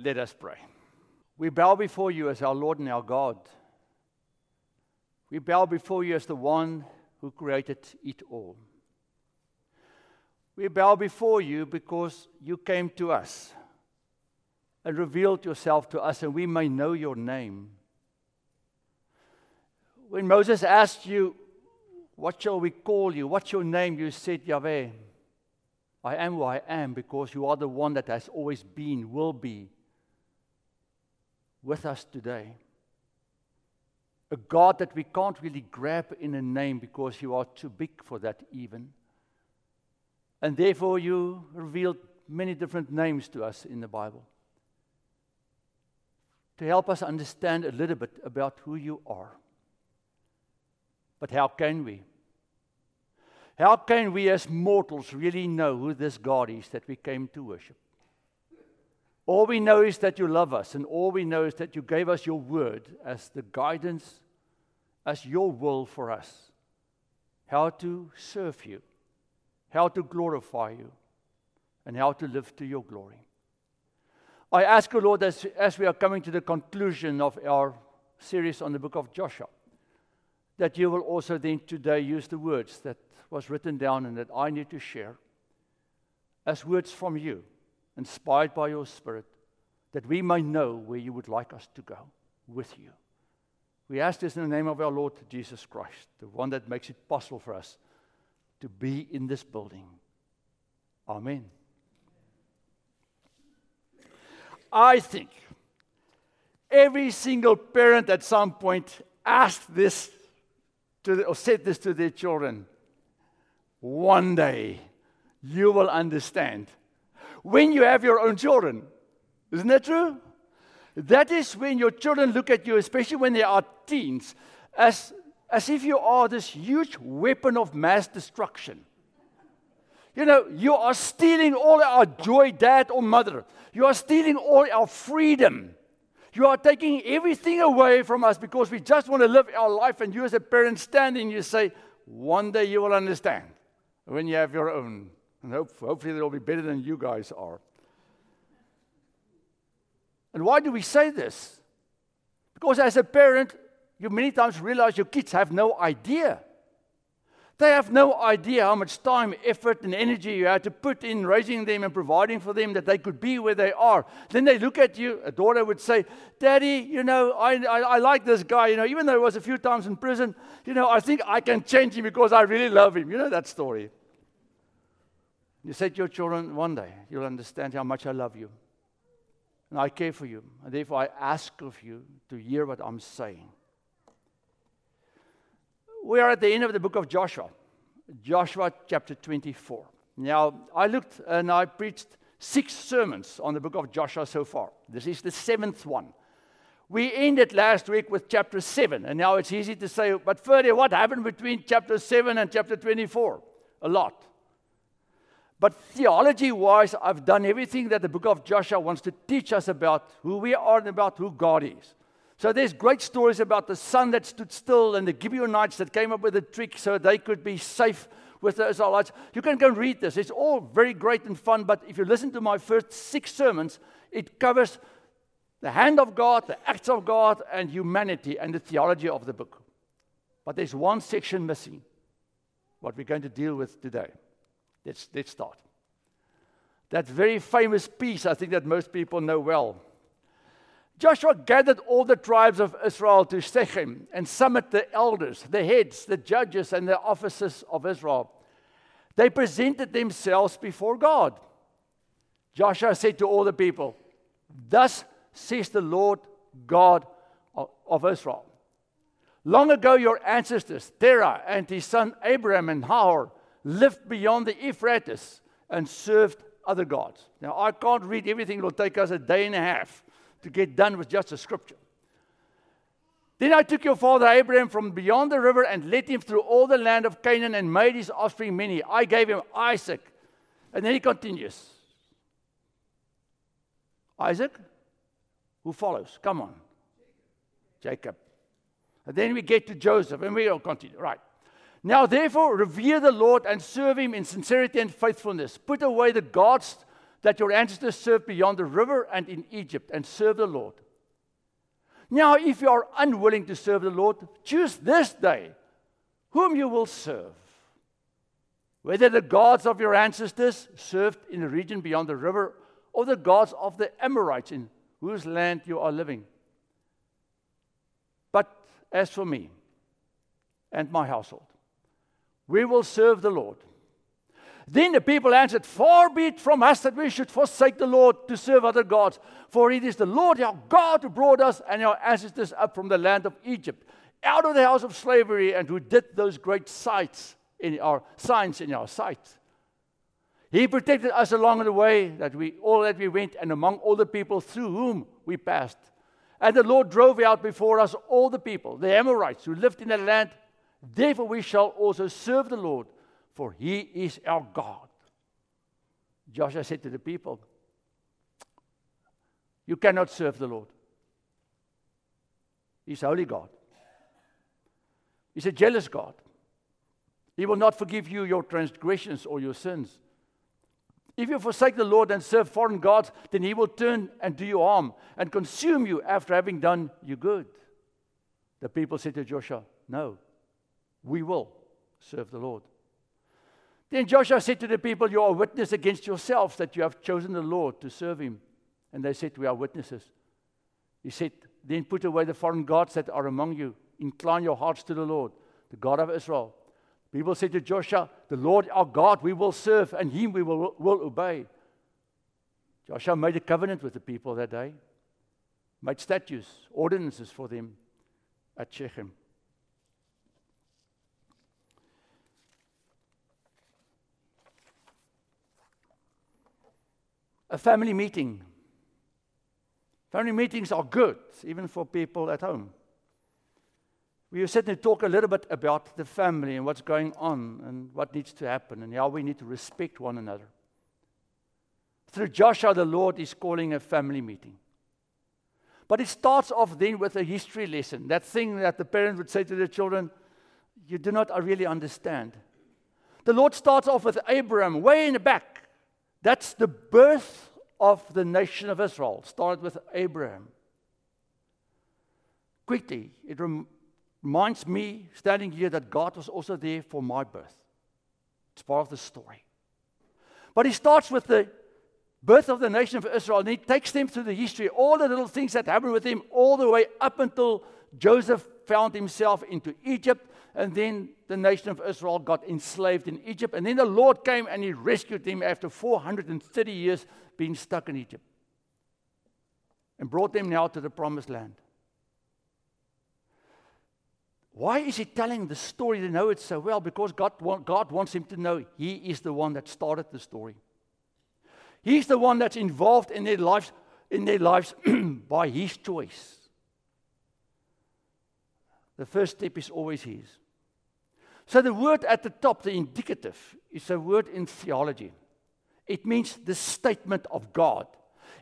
Let us pray. We bow before you as our Lord and our God. We bow before you as the one who created it all. We bow before you because you came to us and revealed yourself to us, and we may know your name. When Moses asked you, What shall we call you? What's your name? You said, Yahweh. I am who I am because you are the one that has always been, will be with us today. A God that we can't really grab in a name because you are too big for that, even. And therefore, you revealed many different names to us in the Bible to help us understand a little bit about who you are. But how can we? How can we, as mortals, really know who this God is that we came to worship? All we know is that you love us, and all we know is that you gave us your word as the guidance, as your will for us. How to serve you, how to glorify you, and how to live to your glory. I ask you, Lord, as, as we are coming to the conclusion of our series on the book of Joshua, that you will also then today use the words that was written down and that I need to share as words from you, inspired by your Spirit, that we may know where you would like us to go with you. We ask this in the name of our Lord Jesus Christ, the one that makes it possible for us to be in this building. Amen. I think every single parent at some point asked this to or said this to their children one day you will understand. When you have your own children, isn't that true? That is when your children look at you, especially when they are teens, as, as if you are this huge weapon of mass destruction. You know, you are stealing all our joy, dad or mother. You are stealing all our freedom. You are taking everything away from us because we just want to live our life. And you, as a parent, standing, you say, One day you will understand when you have your own. And hope, hopefully they'll be better than you guys are. And why do we say this? Because as a parent, you many times realize your kids have no idea. They have no idea how much time, effort, and energy you had to put in raising them and providing for them that they could be where they are. Then they look at you, a daughter would say, Daddy, you know, I, I, I, like this guy, you know, even though he was a few times in prison, you know, I think I can change him because I really love him. You know that story. You said to your children, one day you'll understand how much I love you. And I care for you. And therefore, I ask of you to hear what I'm saying. We are at the end of the book of Joshua, Joshua chapter 24. Now, I looked and I preached six sermons on the book of Joshua so far. This is the seventh one. We ended last week with chapter 7, and now it's easy to say, but further, what happened between chapter 7 and chapter 24? A lot. But theology wise, I've done everything that the book of Joshua wants to teach us about who we are and about who God is. So there's great stories about the sun that stood still and the Gibeonites that came up with a trick so they could be safe with the Israelites. You can go and read this. It's all very great and fun, but if you listen to my first six sermons, it covers the hand of God, the acts of God, and humanity and the theology of the book. But there's one section missing, what we're going to deal with today. Let's, let's start. That very famous piece, I think that most people know well. Joshua gathered all the tribes of Israel to Shechem and summoned the elders, the heads, the judges, and the officers of Israel. They presented themselves before God. Joshua said to all the people, Thus says the Lord God of Israel. Long ago, your ancestors, Terah and his son Abraham and Nahor, lived beyond the Euphrates and served other gods. Now, I can't read everything, it'll take us a day and a half to get done with just a scripture. Then I took your father Abraham from beyond the river and led him through all the land of Canaan and made his offspring many. I gave him Isaac. And then he continues Isaac? Who follows? Come on. Jacob. And then we get to Joseph and we all continue. Right. Now, therefore, revere the Lord and serve him in sincerity and faithfulness. Put away the gods that your ancestors served beyond the river and in Egypt and serve the Lord. Now, if you are unwilling to serve the Lord, choose this day whom you will serve. Whether the gods of your ancestors served in the region beyond the river or the gods of the Amorites in whose land you are living. But as for me and my household, we will serve the Lord. Then the people answered, Far be it from us that we should forsake the Lord to serve other gods. For it is the Lord our God who brought us and our ancestors up from the land of Egypt, out of the house of slavery, and who did those great sights in our signs in our sight. He protected us along the way that we all that we went, and among all the people through whom we passed. And the Lord drove out before us all the people, the Amorites, who lived in the land. Therefore we shall also serve the Lord for he is our God. Joshua said to the people, You cannot serve the Lord. He's holy God. He's a jealous God. He will not forgive you your transgressions or your sins. If you forsake the Lord and serve foreign gods, then he will turn and do you harm and consume you after having done you good. The people said to Joshua, No, we will serve the Lord. Then Joshua said to the people, You are witness against yourselves that you have chosen the Lord to serve him. And they said, We are witnesses. He said, Then put away the foreign gods that are among you. Incline your hearts to the Lord, the God of Israel. People said to Joshua, The Lord our God we will serve, and him we will, will obey. Joshua made a covenant with the people that day, made statutes, ordinances for them at Shechem. A family meeting. Family meetings are good, even for people at home. We sit and talk a little bit about the family and what's going on and what needs to happen and how we need to respect one another. Through Joshua, the Lord is calling a family meeting. But it starts off then with a history lesson, that thing that the parent would say to the children, You do not really understand. The Lord starts off with Abraham way in the back. That's the birth of the nation of Israel. Started with Abraham. Quickly, it rem- reminds me, standing here, that God was also there for my birth. It's part of the story. But he starts with the birth of the nation of Israel, and he takes them through the history, all the little things that happened with him, all the way up until Joseph found himself into Egypt, and then the nation of Israel got enslaved in Egypt. And then the Lord came and he rescued them after 430 years being stuck in Egypt and brought them now to the promised land. Why is he telling the story? They know it so well because God, God wants him to know he is the one that started the story. He's the one that's involved in their lives, in their lives by his choice. The first step is always his. So the word at the top, the indicative, is a word in theology. It means the statement of God.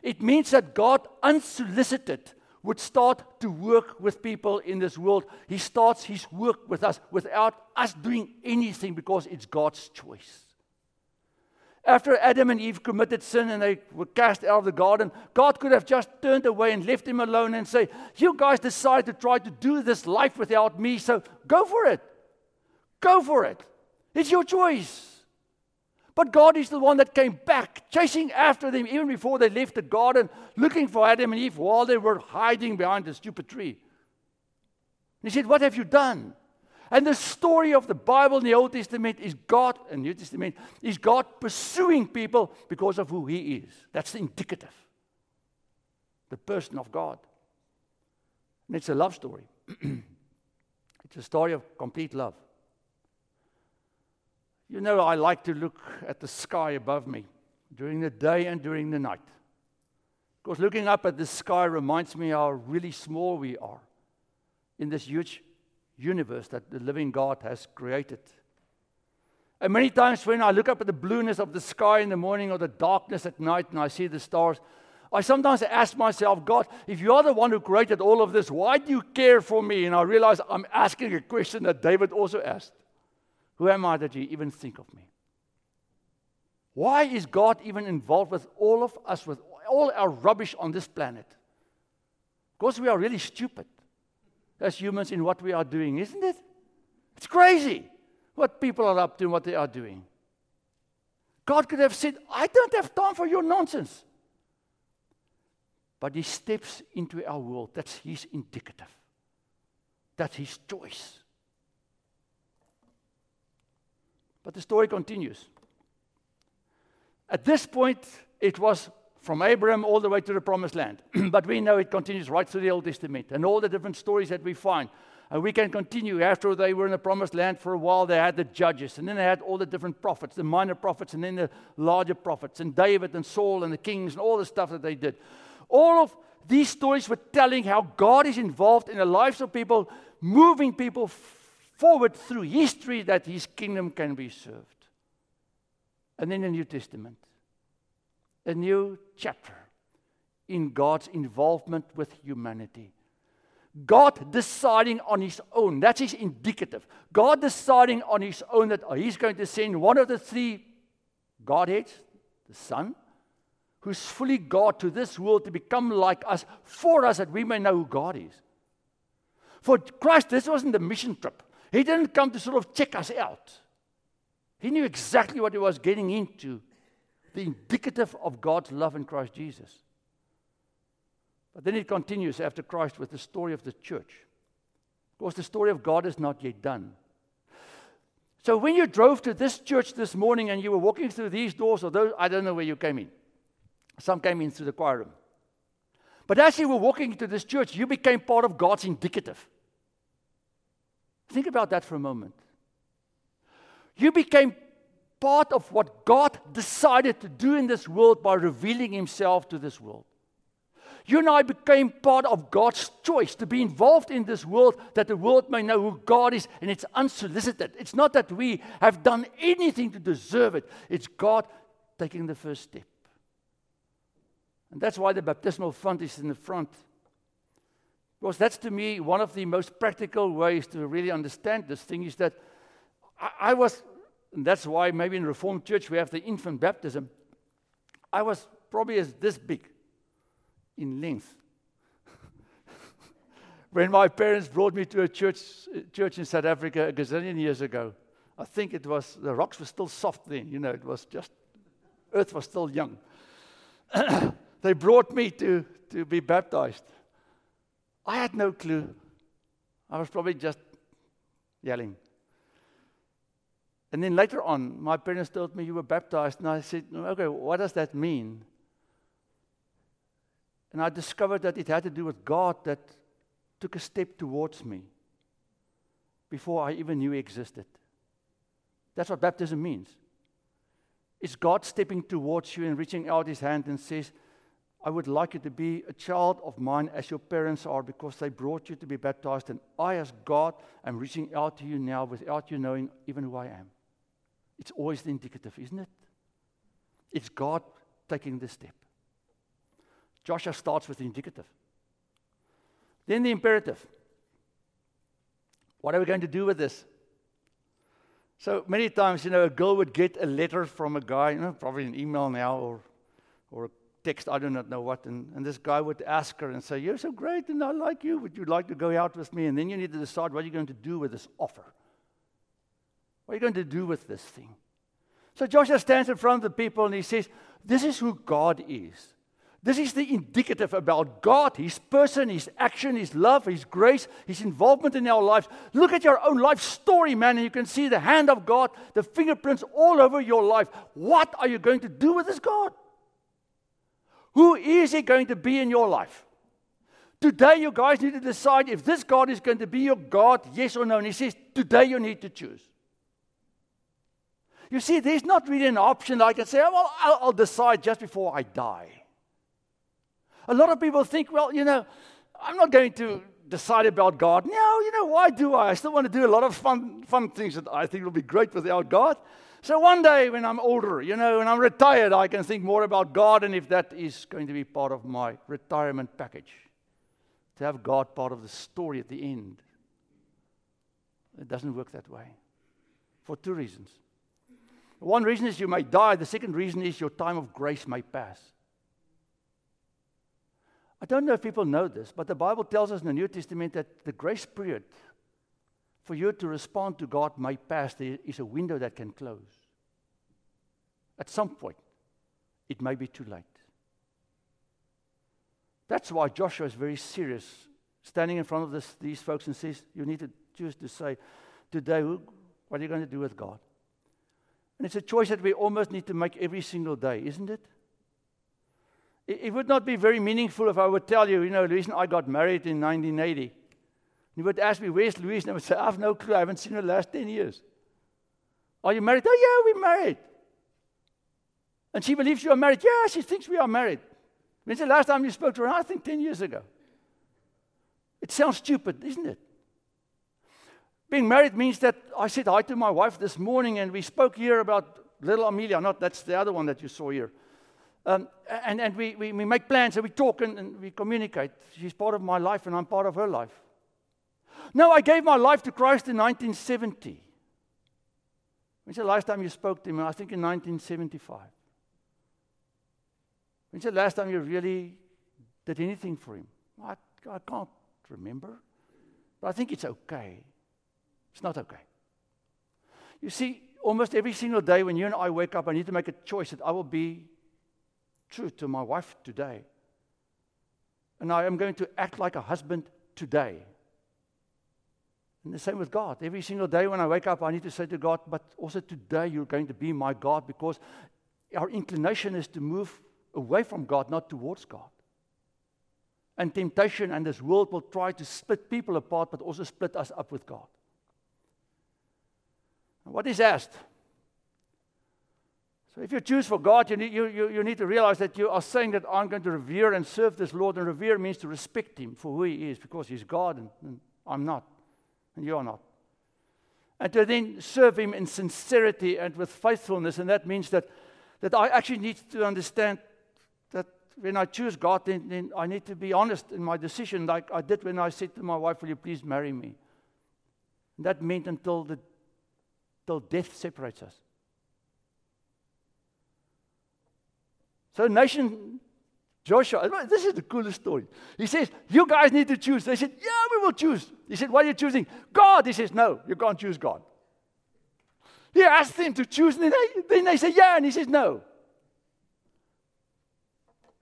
It means that God, unsolicited, would start to work with people in this world. He starts his work with us without us doing anything because it's God's choice. After Adam and Eve committed sin and they were cast out of the garden, God could have just turned away and left them alone and say, You guys decide to try to do this life without me, so go for it. Go for it. It's your choice. But God is the one that came back, chasing after them even before they left the garden, looking for Adam and Eve while they were hiding behind the stupid tree. He said, What have you done? And the story of the Bible in the Old Testament is God, and New Testament is God pursuing people because of who He is. That's the indicative. The person of God. And it's a love story. it's a story of complete love. You know, I like to look at the sky above me during the day and during the night. Because looking up at the sky reminds me how really small we are in this huge universe that the living God has created. And many times when I look up at the blueness of the sky in the morning or the darkness at night and I see the stars, I sometimes ask myself, God, if you are the one who created all of this, why do you care for me? And I realize I'm asking a question that David also asked Who am I that you even think of me? Why is God even involved with all of us, with all our rubbish on this planet? Because we are really stupid as humans in what we are doing, isn't it? It's crazy what people are up to and what they are doing. God could have said, I don't have time for your nonsense. But He steps into our world. That's His indicative, that's His choice. But the story continues. At this point, it was from Abraham all the way to the promised land. but we know it continues right through the Old Testament and all the different stories that we find. And we can continue. After they were in the promised land for a while, they had the judges, and then they had all the different prophets, the minor prophets, and then the larger prophets, and David and Saul and the kings, and all the stuff that they did. All of these stories were telling how God is involved in the lives of people, moving people forward through history that his kingdom can be served. And then the New Testament, a new chapter in God's involvement with humanity. God deciding on his own, that's indicative. God deciding on his own that oh, he's going to send one of the three Godheads, the Son, who's fully God to this world to become like us for us that we may know who God is. For Christ, this wasn't a mission trip. He didn't come to sort of check us out. He knew exactly what he was getting into, the indicative of God's love in Christ Jesus. But then it continues after Christ with the story of the church. Of course, the story of God is not yet done. So when you drove to this church this morning and you were walking through these doors, or those, I don't know where you came in. Some came in through the choir room. But as you were walking into this church, you became part of God's indicative. Think about that for a moment. You became part of what God decided to do in this world by revealing Himself to this world. You and I became part of God's choice to be involved in this world that the world may know who God is and it's unsolicited. It's not that we have done anything to deserve it, it's God taking the first step. And that's why the baptismal font is in the front. Because that's to me one of the most practical ways to really understand this thing is that I, I was, and that's why maybe in Reformed Church we have the infant baptism. I was probably as this big in length. when my parents brought me to a church, church in South Africa a gazillion years ago, I think it was, the rocks were still soft then, you know, it was just, earth was still young. they brought me to, to be baptized. I had no clue. I was probably just yelling. And then later on, my parents told me you were baptized, and I said, okay, what does that mean? And I discovered that it had to do with God that took a step towards me before I even knew He existed. That's what baptism means. It's God stepping towards you and reaching out His hand and says, I would like you to be a child of mine as your parents are because they brought you to be baptized. And I, as God, am reaching out to you now without you knowing even who I am. It's always the indicative, isn't it? It's God taking the step. Joshua starts with the indicative. Then the imperative. What are we going to do with this? So many times, you know, a girl would get a letter from a guy, you know, probably an email now or, or a text, I do not know what. And, and this guy would ask her and say, You're so great and I like you. Would you like to go out with me? And then you need to decide what you're going to do with this offer. What are you going to do with this thing? So Joshua stands in front of the people and he says, This is who God is. This is the indicative about God, His person, His action, His love, His grace, His involvement in our lives. Look at your own life story, man, and you can see the hand of God, the fingerprints all over your life. What are you going to do with this God? Who is He going to be in your life? Today, you guys need to decide if this God is going to be your God, yes or no. And He says, today you need to choose. You see, there's not really an option I can say, oh, well, I'll, I'll decide just before I die. A lot of people think, well, you know, I'm not going to decide about God. No, you know, why do I? I still want to do a lot of fun, fun things that I think will be great without God. So one day when I'm older, you know, when I'm retired, I can think more about God and if that is going to be part of my retirement package. To have God part of the story at the end. It doesn't work that way. For two reasons. One reason is you may die, the second reason is your time of grace may pass. I don't know if people know this, but the Bible tells us in the New Testament that the grace period for you to respond to God my past is a window that can close. At some point, it may be too late. That's why Joshua is very serious, standing in front of this, these folks and says, You need to choose to say, Today, what are you going to do with God? And it's a choice that we almost need to make every single day, isn't it? It would not be very meaningful if I would tell you, you know, the reason I got married in 1980. You would ask me, where's Louise? And I would say, I have no clue. I haven't seen her the last 10 years. Are you married? Oh, yeah, we're married. And she believes you are married. Yeah, she thinks we are married. When's the last time you spoke to her? I think 10 years ago. It sounds stupid, isn't it? Being married means that I said hi to my wife this morning and we spoke here about little Amelia. Not that's the other one that you saw here. Um, and and we, we, we, make plans and we talk and, and we communicate. She's part of my life and I'm part of her life. No, I gave my life to Christ in 1970. When's the last time you spoke to him? I think in 1975. When's the last time you really did anything for him? I, I can't remember. But I think it's okay. It's not okay. You see, almost every single day when you and I wake up, I need to make a choice that I will be true to my wife today. And I am going to act like a husband today. And the same with God. Every single day when I wake up, I need to say to God, but also today you're going to be my God because our inclination is to move away from God, not towards God. And temptation and this world will try to split people apart, but also split us up with God. And what is asked? So if you choose for God, you need, you, you, you need to realize that you are saying that I'm going to revere and serve this Lord. And revere means to respect Him for who He is because He's God and, and I'm not. And you are not. And to then serve Him in sincerity and with faithfulness. And that means that, that I actually need to understand that when I choose God, then, then I need to be honest in my decision, like I did when I said to my wife, Will you please marry me? And that meant until, the, until death separates us. So, nation, Joshua, this is the coolest story. He says, You guys need to choose. They said, Yeah, we will choose. He said, What are you choosing? God. He says, No, you can't choose God. He asked them to choose, and then they, then they say, Yeah, and he says, No.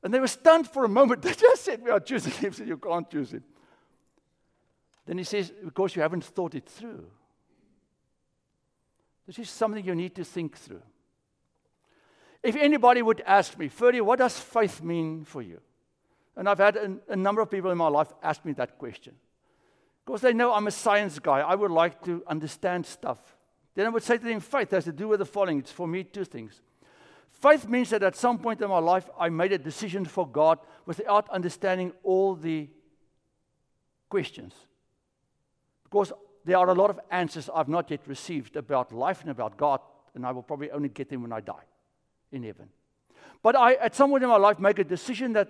And they were stunned for a moment. They just said, We are choosing him, so you can't choose him. Then he says, Because you haven't thought it through. This is something you need to think through. If anybody would ask me, Ferdy, what does faith mean for you? And I've had a, a number of people in my life ask me that question. Because they know I'm a science guy. I would like to understand stuff. Then I would say to them, faith has to do with the following. It's for me two things. Faith means that at some point in my life, I made a decision for God without understanding all the questions. Because there are a lot of answers I've not yet received about life and about God, and I will probably only get them when I die in heaven. But I, at some point in my life, make a decision that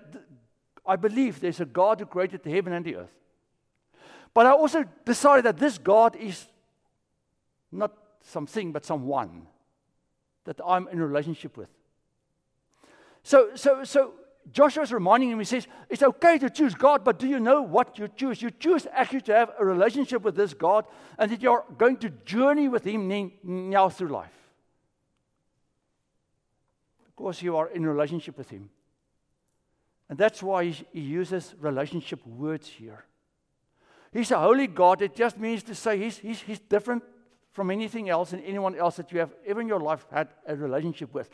I believe there's a God who created the heaven and the earth. But I also decided that this God is not something, but someone that I'm in relationship with. So, so, so Joshua is reminding him, he says, It's okay to choose God, but do you know what you choose? You choose actually to have a relationship with this God and that you're going to journey with Him now through life because you are in relationship with Him. And that's why he uses relationship words here. He's a holy God. It just means to say he's, he's, he's different from anything else and anyone else that you have ever in your life had a relationship with.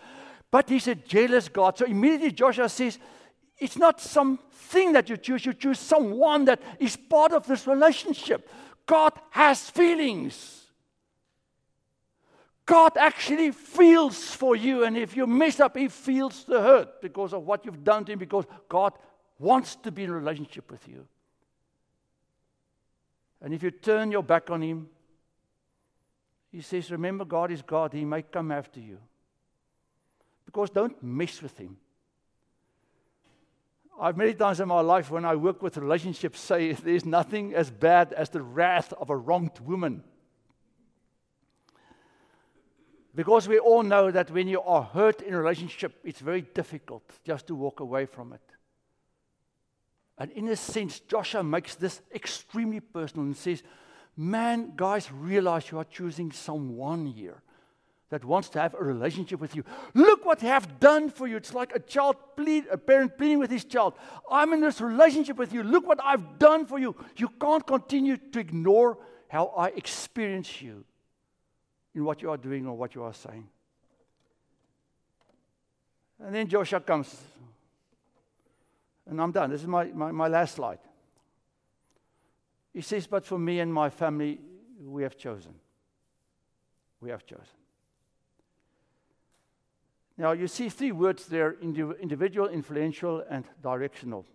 But he's a jealous God. So immediately Joshua says, it's not something that you choose, you choose someone that is part of this relationship. God has feelings. God actually feels for you. And if you mess up, He feels the hurt because of what you've done to Him, because God wants to be in a relationship with you. And if you turn your back on Him, He says, Remember, God is God. He may come after you. Because don't mess with Him. I've many times in my life when I work with relationships say there's nothing as bad as the wrath of a wronged woman. Because we all know that when you are hurt in a relationship, it's very difficult just to walk away from it. And in a sense, Joshua makes this extremely personal and says, Man, guys, realize you are choosing someone here that wants to have a relationship with you. Look what I have done for you. It's like a child plead, a parent pleading with his child. I'm in this relationship with you. Look what I've done for you. You can't continue to ignore how I experience you in what you are doing or what you are saying. And then Joshua comes. And I'm done. This is my, my, my last slide. He says, But for me and my family, we have chosen. We have chosen. Now, you see three words there individual, influential, and directional.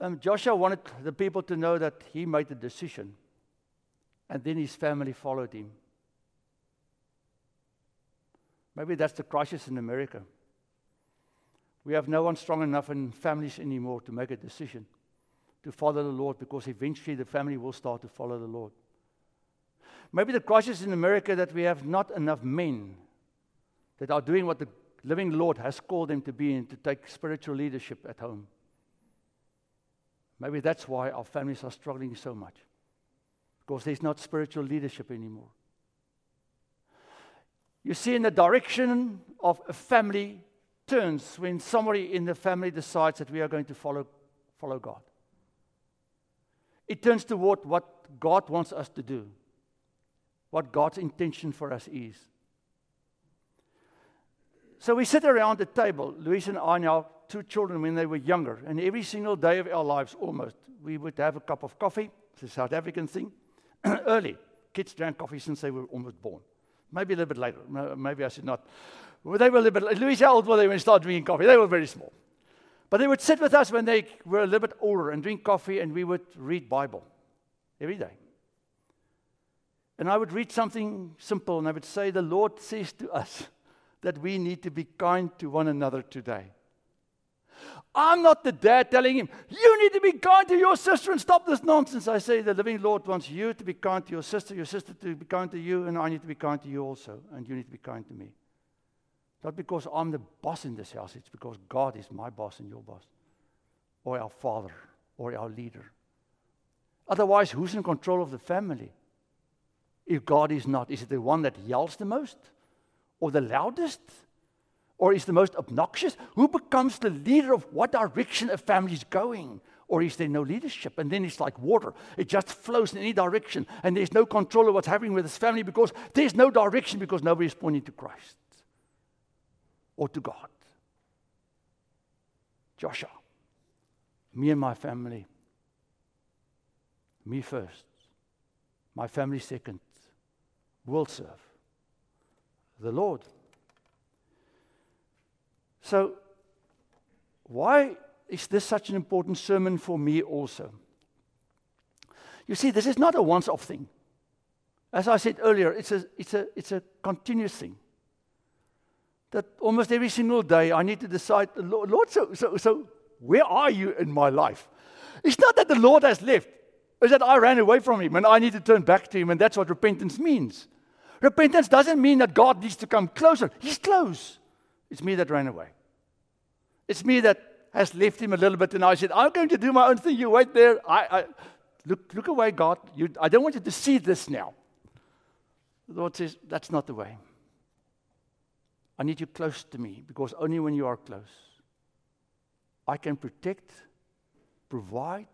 Um, Joshua wanted the people to know that he made the decision, and then his family followed him. Maybe that's the crisis in America. We have no one strong enough in families anymore to make a decision to follow the Lord because eventually the family will start to follow the Lord. Maybe the crisis in America that we have not enough men that are doing what the living Lord has called them to be and to take spiritual leadership at home. Maybe that's why our families are struggling so much because there's not spiritual leadership anymore. You see, in the direction of a family turns when somebody in the family decides that we are going to follow, follow God. It turns toward what God wants us to do, what God's intention for us is. So we sit around the table, Louise and I, now two children when they were younger, and every single day of our lives almost, we would have a cup of coffee. It's a South African thing. Early. Kids drank coffee since they were almost born. Maybe a little bit later. Maybe I should not. Well, they were a little bit. Louise, how old were they when they started drinking coffee? They were very small. But they would sit with us when they were a little bit older and drink coffee, and we would read Bible every day. And I would read something simple, and I would say, The Lord says to us that we need to be kind to one another today. I'm not the dad telling him, You need to be kind to your sister and stop this nonsense. I say, The living Lord wants you to be kind to your sister, your sister to be kind to you, and I need to be kind to you also, and you need to be kind to me. Not because I'm the boss in this house, it's because God is my boss and your boss, or our father, or our leader. Otherwise, who's in control of the family? If God is not, is it the one that yells the most, or the loudest, or is the most obnoxious? Who becomes the leader of what direction a family is going? Or is there no leadership? And then it's like water. It just flows in any direction. And there's no control of what's happening with this family because there's no direction because nobody's pointing to Christ or to God. Joshua, me and my family, me first, my family second, will serve the Lord. So, why is this such an important sermon for me also? You see, this is not a once off thing. As I said earlier, it's a, it's, a, it's a continuous thing that almost every single day I need to decide, Lord, so, so, so where are you in my life? It's not that the Lord has left, it's that I ran away from Him and I need to turn back to Him, and that's what repentance means. Repentance doesn't mean that God needs to come closer, He's close. It's me that ran away. It's me that has left Him a little bit, and I said, I'm going to do my own thing. You wait there. I, I look, look away, God. You, I don't want you to see this now. The Lord says, That's not the way. I need you close to me because only when you are close, I can protect, provide,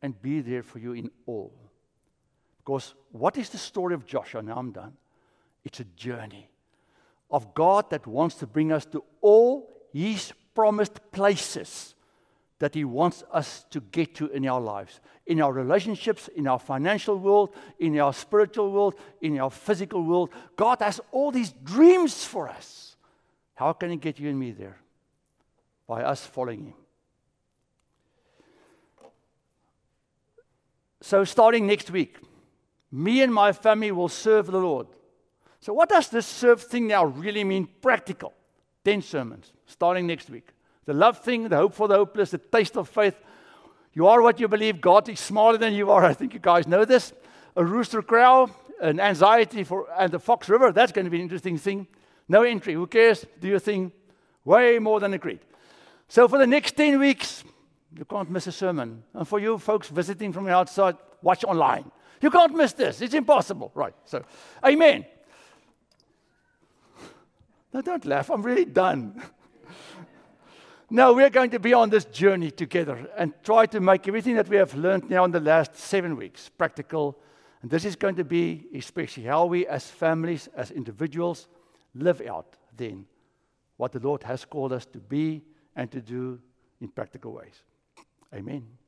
and be there for you in all. Because what is the story of Joshua? Now I'm done. It's a journey of God that wants to bring us to all His promised places that He wants us to get to in our lives, in our relationships, in our financial world, in our spiritual world, in our physical world. God has all these dreams for us. How can He get you and me there? By us following Him. So, starting next week, me and my family will serve the Lord. So, what does this serve thing now really mean practical? 10 sermons starting next week the love thing, the hope for the hopeless, the taste of faith. You are what you believe. God is smaller than you are. I think you guys know this. A rooster crow. an anxiety for and the Fox River. That's going to be an interesting thing. No entry. Who cares? Do your thing. Way more than agreed. So for the next 10 weeks, you can't miss a sermon. And for you folks visiting from the outside, watch online. You can't miss this. It's impossible. Right. So, amen. Now, don't laugh. I'm really done. now, we're going to be on this journey together and try to make everything that we have learned now in the last seven weeks practical. And this is going to be especially how we, as families, as individuals, live out then what the Lord has called us to be and to do in practical ways. Amen.